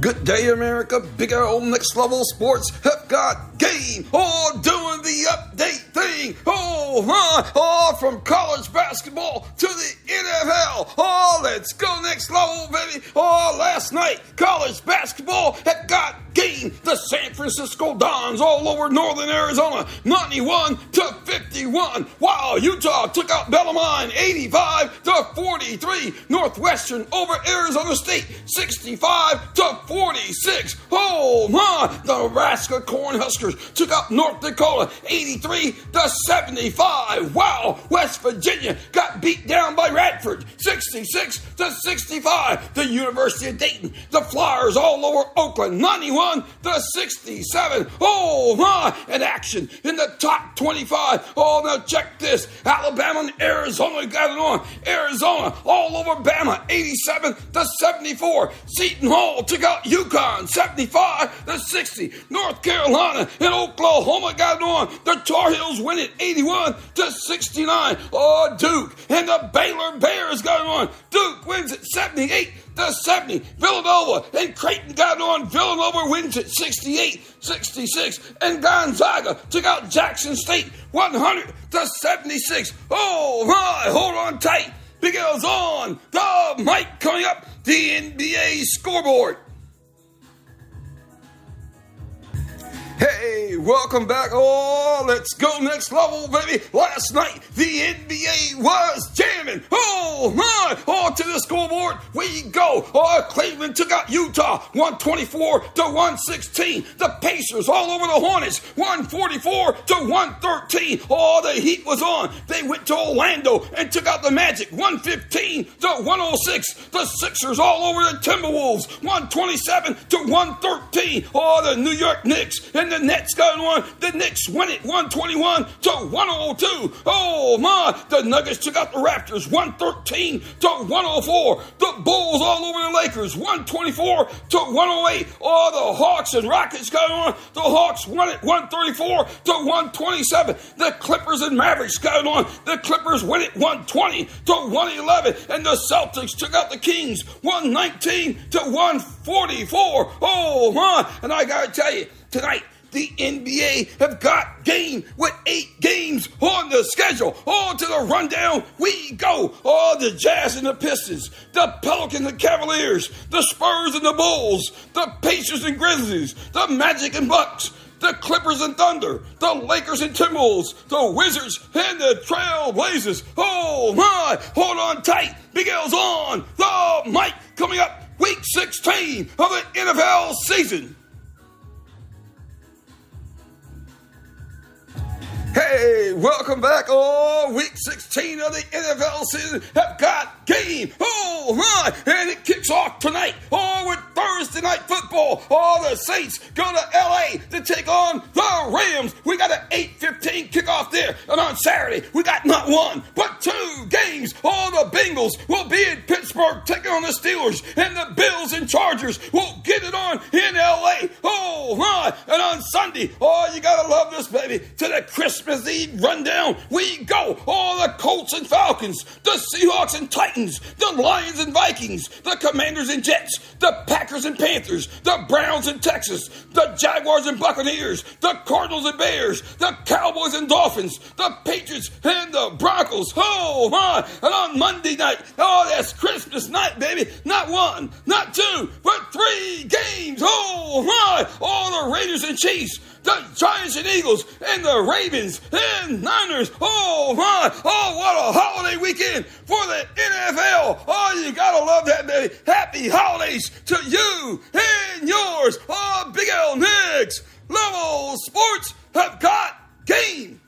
Good day, America. Big old next level sports have got game. Oh, doing the update thing. Oh, huh. Oh, from college basketball to the NFL. Oh, let's go next level, baby. Oh, last night, college basketball had got game. The San Francisco Dons all over northern Arizona, 91 to 51. Wow, Utah took out Bellarmine 85 to 43. Northwestern over Arizona State 65 to 46. Oh my! The Nebraska Cornhuskers took out North Dakota 83 to 75. Wow! West Virginia got beat down by Radford 66 to 65. The University of Dayton, the Flyers all over Oakland 91 to 67. Oh my! And action in the top 25. Oh, now check this. Alabama and Arizona got it on. Arizona all over Bama 87 to 74. Seton Hall took out UConn 75 to 60. North Carolina and Oklahoma got it on. The Tar Heels win it 81 to 69. Oh, Duke and the Baylor Bears got it on. Duke wins it 78 to 70. Villanova and Creighton got on. Villanova wins it 68 66. And Gonzaga took out Jackson State 100 to 76. Oh my, hold on tight. Big L's on the mic coming up. The NBA scoreboard. Hey, welcome back. Oh, let's go next level, baby. Last night, the NBA was jamming. Oh, my. Oh, to the scoreboard we go. Oh, Cleveland took out Utah 124 to 116. The Pacers all over the Hornets 144 to 113. Oh, the heat was on. They went to Orlando and took out the Magic 115 to 106. The Sixers all over the Timberwolves 127 to 113. Oh, the New York Knicks and the Nets going on. The Knicks win it 121 to 102. Oh my! The Nuggets took out the Raptors 113 to 104. The Bulls all over the Lakers 124 to 108. Oh, the Hawks and Rockets going on. The Hawks won it 134 to 127. The Clippers and Mavericks going on. The Clippers win it 120 to 111. And the Celtics took out the Kings 119 to 144. Oh my! And I gotta tell you, tonight the NBA have got game with eight games on the schedule. On to the rundown we go. Oh, the Jazz and the Pistons, the Pelicans and Cavaliers, the Spurs and the Bulls, the Pacers and Grizzlies, the Magic and Bucks, the Clippers and Thunder, the Lakers and Timberwolves, the Wizards and the Trail Blazers. Oh my, hold on tight. Big L's on the mic coming up week 16 of the NFL season. Welcome back. Oh, week 16 of the NFL season have got game. Oh, my. And it kicks off tonight. Oh, with Thursday night football. Oh, the Saints go to LA to take on the Rams. We got an 8:15 kickoff there. And on Saturday, we got not one, but two games. All the Bengals will be in Pittsburgh taking on the Steelers. And the Bills and Chargers will get it on in LA. Oh, my. Sunday, oh, you got to love this, baby. To the Christmas Eve rundown, we go. All the Colts and Falcons, the Seahawks and Titans, the Lions and Vikings, the Commanders and Jets, the Packers and Panthers, the Browns and Texans, the Jaguars and Buccaneers, the Cardinals and Bears, the Cowboys and Dolphins, the Patriots and the Broncos. Oh my! And on Monday night, oh that's Christmas night, baby. Not one, not two, but three games. Oh my! All the Raiders and Chiefs the Giants and Eagles and the Ravens and Niners. Oh my! Oh, what a holiday weekend for the NFL! Oh, you gotta love that, baby. Happy holidays to you and yours. Oh, Big L Next. Level Sports have got game.